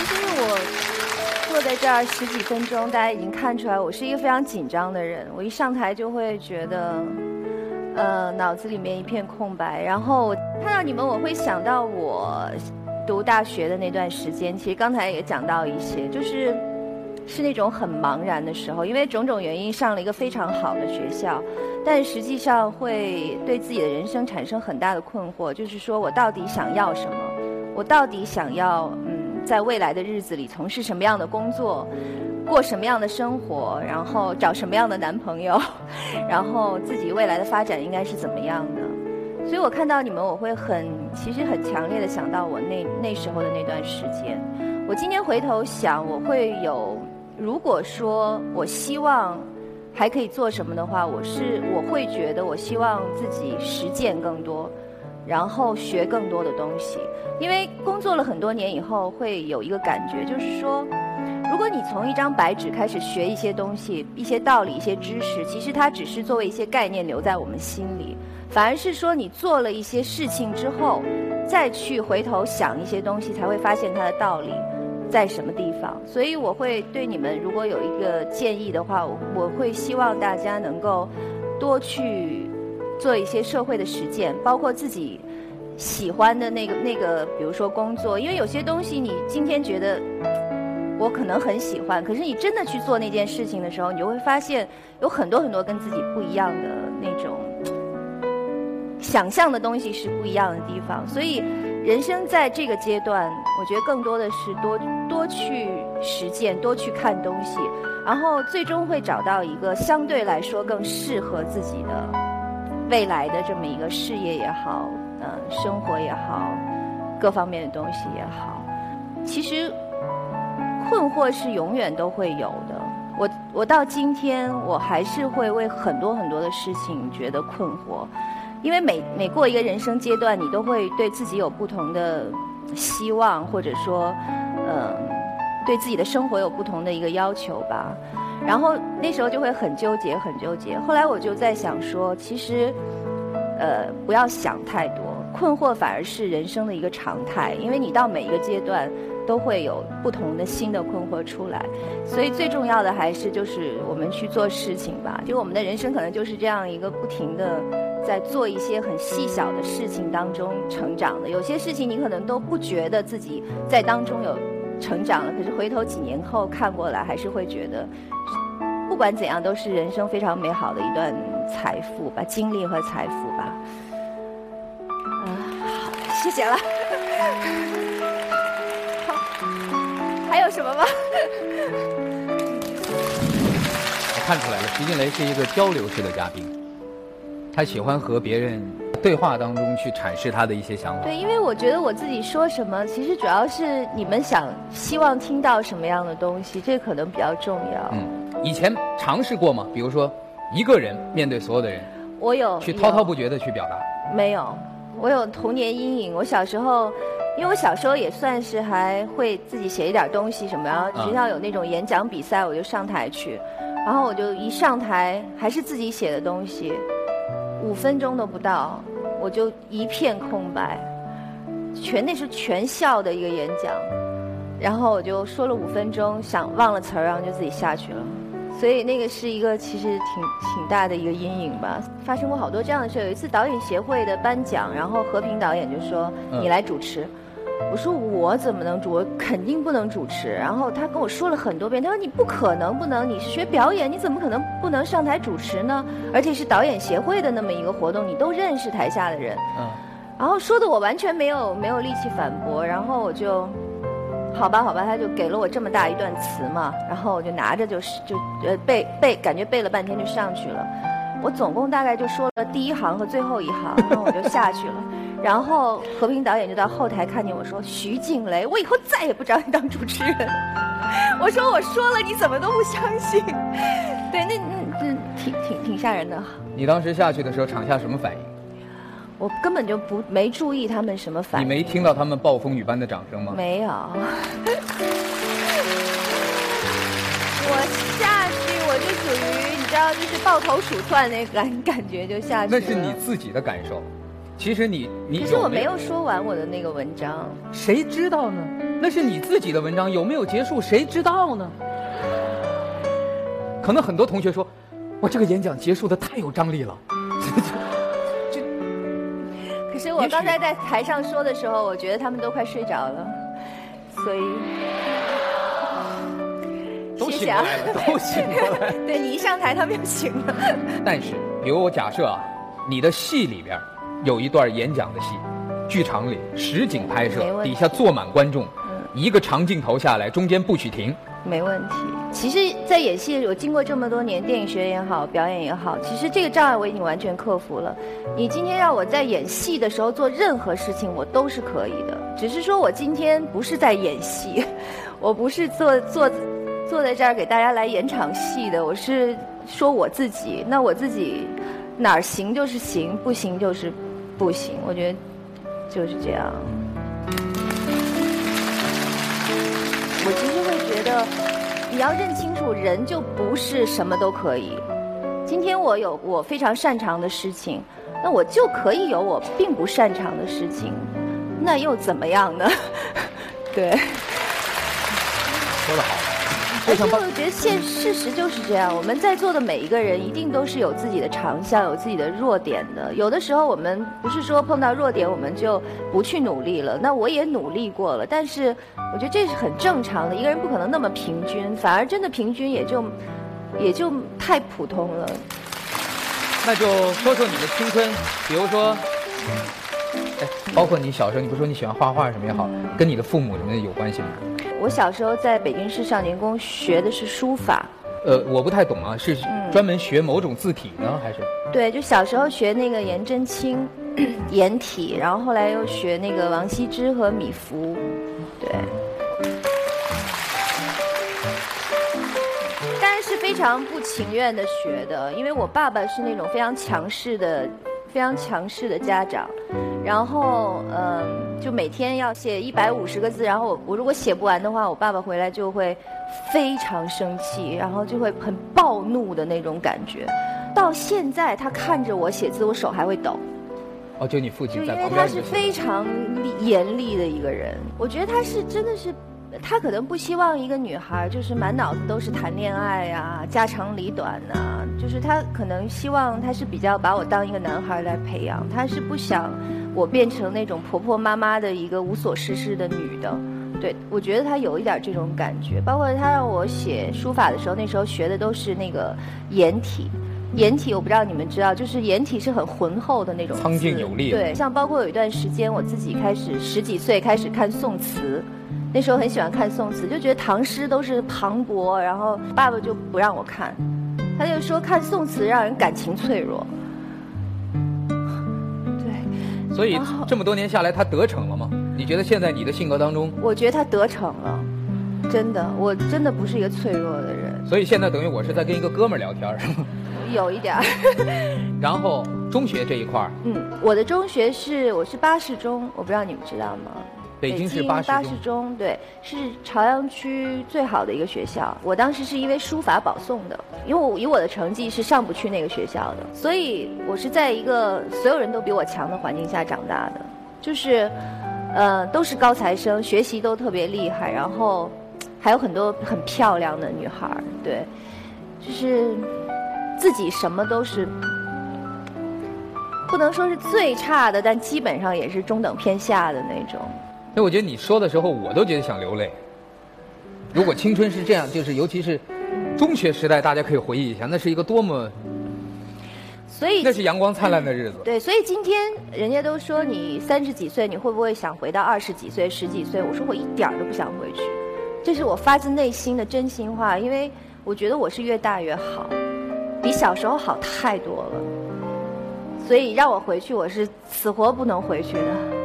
其实我坐在这儿十几分钟，大家已经看出来我是一个非常紧张的人。我一上台就会觉得，呃，脑子里面一片空白。然后看到你们，我会想到我读大学的那段时间。其实刚才也讲到一些，就是是那种很茫然的时候，因为种种原因上了一个非常好的学校，但实际上会对自己的人生产生很大的困惑，就是说我到底想要什么？我到底想要嗯，在未来的日子里从事什么样的工作，过什么样的生活，然后找什么样的男朋友，然后自己未来的发展应该是怎么样的？所以我看到你们，我会很其实很强烈的想到我那那时候的那段时间。我今天回头想，我会有如果说我希望还可以做什么的话，我是我会觉得我希望自己实践更多。然后学更多的东西，因为工作了很多年以后，会有一个感觉，就是说，如果你从一张白纸开始学一些东西、一些道理、一些知识，其实它只是作为一些概念留在我们心里，反而是说你做了一些事情之后，再去回头想一些东西，才会发现它的道理在什么地方。所以我会对你们，如果有一个建议的话，我会希望大家能够多去。做一些社会的实践，包括自己喜欢的那个那个，比如说工作，因为有些东西你今天觉得我可能很喜欢，可是你真的去做那件事情的时候，你就会发现有很多很多跟自己不一样的那种想象的东西是不一样的地方。所以人生在这个阶段，我觉得更多的是多多去实践，多去看东西，然后最终会找到一个相对来说更适合自己的。未来的这么一个事业也好，嗯，生活也好，各方面的东西也好，其实困惑是永远都会有的。我我到今天我还是会为很多很多的事情觉得困惑，因为每每过一个人生阶段，你都会对自己有不同的希望，或者说，嗯，对自己的生活有不同的一个要求吧。然后那时候就会很纠结，很纠结。后来我就在想说，其实，呃，不要想太多，困惑反而是人生的一个常态。因为你到每一个阶段都会有不同的新的困惑出来，所以最重要的还是就是我们去做事情吧。就我们的人生可能就是这样一个不停的在做一些很细小的事情当中成长的。有些事情你可能都不觉得自己在当中有。成长了，可是回头几年后看过来，还是会觉得，不管怎样，都是人生非常美好的一段财富吧，经历和财富吧。啊，好，谢谢了。好，还有什么吗？我看出来了，徐静蕾是一个交流式的嘉宾，她喜欢和别人。对话当中去阐释他的一些想法。对，因为我觉得我自己说什么，其实主要是你们想希望听到什么样的东西，这可能比较重要。嗯，以前尝试过吗？比如说，一个人面对所有的人，我有去滔滔不绝的去表达。没有，我有童年阴影。我小时候，因为我小时候也算是还会自己写一点东西什么，然后学校有那种演讲比赛，我就上台去，然后我就一上台还是自己写的东西。五分钟都不到，我就一片空白，全那是全校的一个演讲，然后我就说了五分钟，想忘了词儿，然后就自己下去了。所以那个是一个其实挺挺大的一个阴影吧。发生过好多这样的事，有一次导演协会的颁奖，然后和平导演就说：“你来主持。”我说我怎么能主？我肯定不能主持。然后他跟我说了很多遍，他说你不可能不能，你是学表演，你怎么可能不能上台主持呢？而且是导演协会的那么一个活动，你都认识台下的人。嗯。然后说的我完全没有没有力气反驳，然后我就，好吧好吧，他就给了我这么大一段词嘛，然后我就拿着就是就呃背背，感觉背了半天就上去了。我总共大概就说了第一行和最后一行，然后我就下去了。然后和平导演就到后台看见我说：“徐静蕾，我以后再也不找你当主持人。”我说：“我说了，你怎么都不相信？”对，那那挺挺挺吓人的。你当时下去的时候，场下什么反应？我根本就不没注意他们什么反应。你没听到他们暴风雨般的掌声吗？没有。我下去，我就属于你知道，就是抱头鼠窜那感感觉就下去了。那是你自己的感受。其实你你可是我没有说完我的那个文章，谁知道呢？那是你自己的文章，有没有结束谁知道呢？可能很多同学说，哇，这个演讲结束的太有张力了。这可是我刚才在台上说的时候，我觉得他们都快睡着了，所以。都醒过来了，都醒过来。对你一上台，他们就醒了。但是，比如我假设啊，你的戏里边有一段演讲的戏，剧场里实景拍摄，底下坐满观众，一个长镜头下来，中间不许停。没问题。其实，在演戏，我经过这么多年电影学也好，表演也好，其实这个障碍我已经完全克服了。你今天让我在演戏的时候做任何事情，我都是可以的。只是说我今天不是在演戏，我不是坐坐。坐在这儿给大家来演场戏的，我是说我自己。那我自己哪儿行就是行，不行就是不行。我觉得就是这样。我其实会觉得，你要认清楚，人就不是什么都可以。今天我有我非常擅长的事情，那我就可以有我并不擅长的事情，那又怎么样呢？对。说得好。而且我觉得现事实就是这样，我们在座的每一个人一定都是有自己的长项、有自己的弱点的。有的时候我们不是说碰到弱点我们就不去努力了，那我也努力过了，但是我觉得这是很正常的。一个人不可能那么平均，反而真的平均也就也就太普通了。那就说说你的青春，比如说，哎，包括你小时候，你不说你喜欢画画什么也好，跟你的父母什么的有关系吗？我小时候在北京市少年宫学的是书法。呃，我不太懂啊，是专门学某种字体呢，还是？对，就小时候学那个颜真卿颜体，然后后来又学那个王羲之和米芾，对。当然是非常不情愿的学的，因为我爸爸是那种非常强势的。非常强势的家长，然后嗯，就每天要写一百五十个字，然后我我如果写不完的话，我爸爸回来就会非常生气，然后就会很暴怒的那种感觉。到现在他看着我写字，我手还会抖。哦，就你父亲在因为他是非常严厉的一个人，我觉得他是真的是。他可能不希望一个女孩就是满脑子都是谈恋爱呀、家长里短呐，就是他可能希望他是比较把我当一个男孩来培养，他是不想我变成那种婆婆妈妈的一个无所事事的女的。对，我觉得他有一点这种感觉。包括他让我写书法的时候，那时候学的都是那个颜体，颜体我不知道你们知道，就是颜体是很浑厚的那种，苍劲有力。对，像包括有一段时间，我自己开始十几岁开始看宋词。那时候很喜欢看宋词，就觉得唐诗都是磅礴，然后爸爸就不让我看，他就说看宋词让人感情脆弱。所以这么多年下来，他得逞了吗？你觉得现在你的性格当中？我觉得他得逞了，真的，我真的不是一个脆弱的人。所以现在等于我是在跟一个哥们儿聊天，是吗？有一点儿。然后中学这一块儿。嗯，我的中学是我是八十中，我不知道你们知道吗？北京市八十中，对，是朝阳区最好的一个学校。我当时是因为书法保送的，因为我以我的成绩是上不去那个学校的，所以我是在一个所有人都比我强的环境下长大的，就是，呃，都是高材生，学习都特别厉害，然后还有很多很漂亮的女孩儿，对，就是自己什么都是不能说是最差的，但基本上也是中等偏下的那种。那我觉得你说的时候，我都觉得想流泪。如果青春是这样，就是尤其是中学时代，大家可以回忆一下，那是一个多么……所以那是阳光灿烂的日子。对，所以今天人家都说你三十几岁，你会不会想回到二十几岁、十几岁？我说我一点儿都不想回去，这是我发自内心的真心话，因为我觉得我是越大越好，比小时候好太多了。所以让我回去，我是死活不能回去的。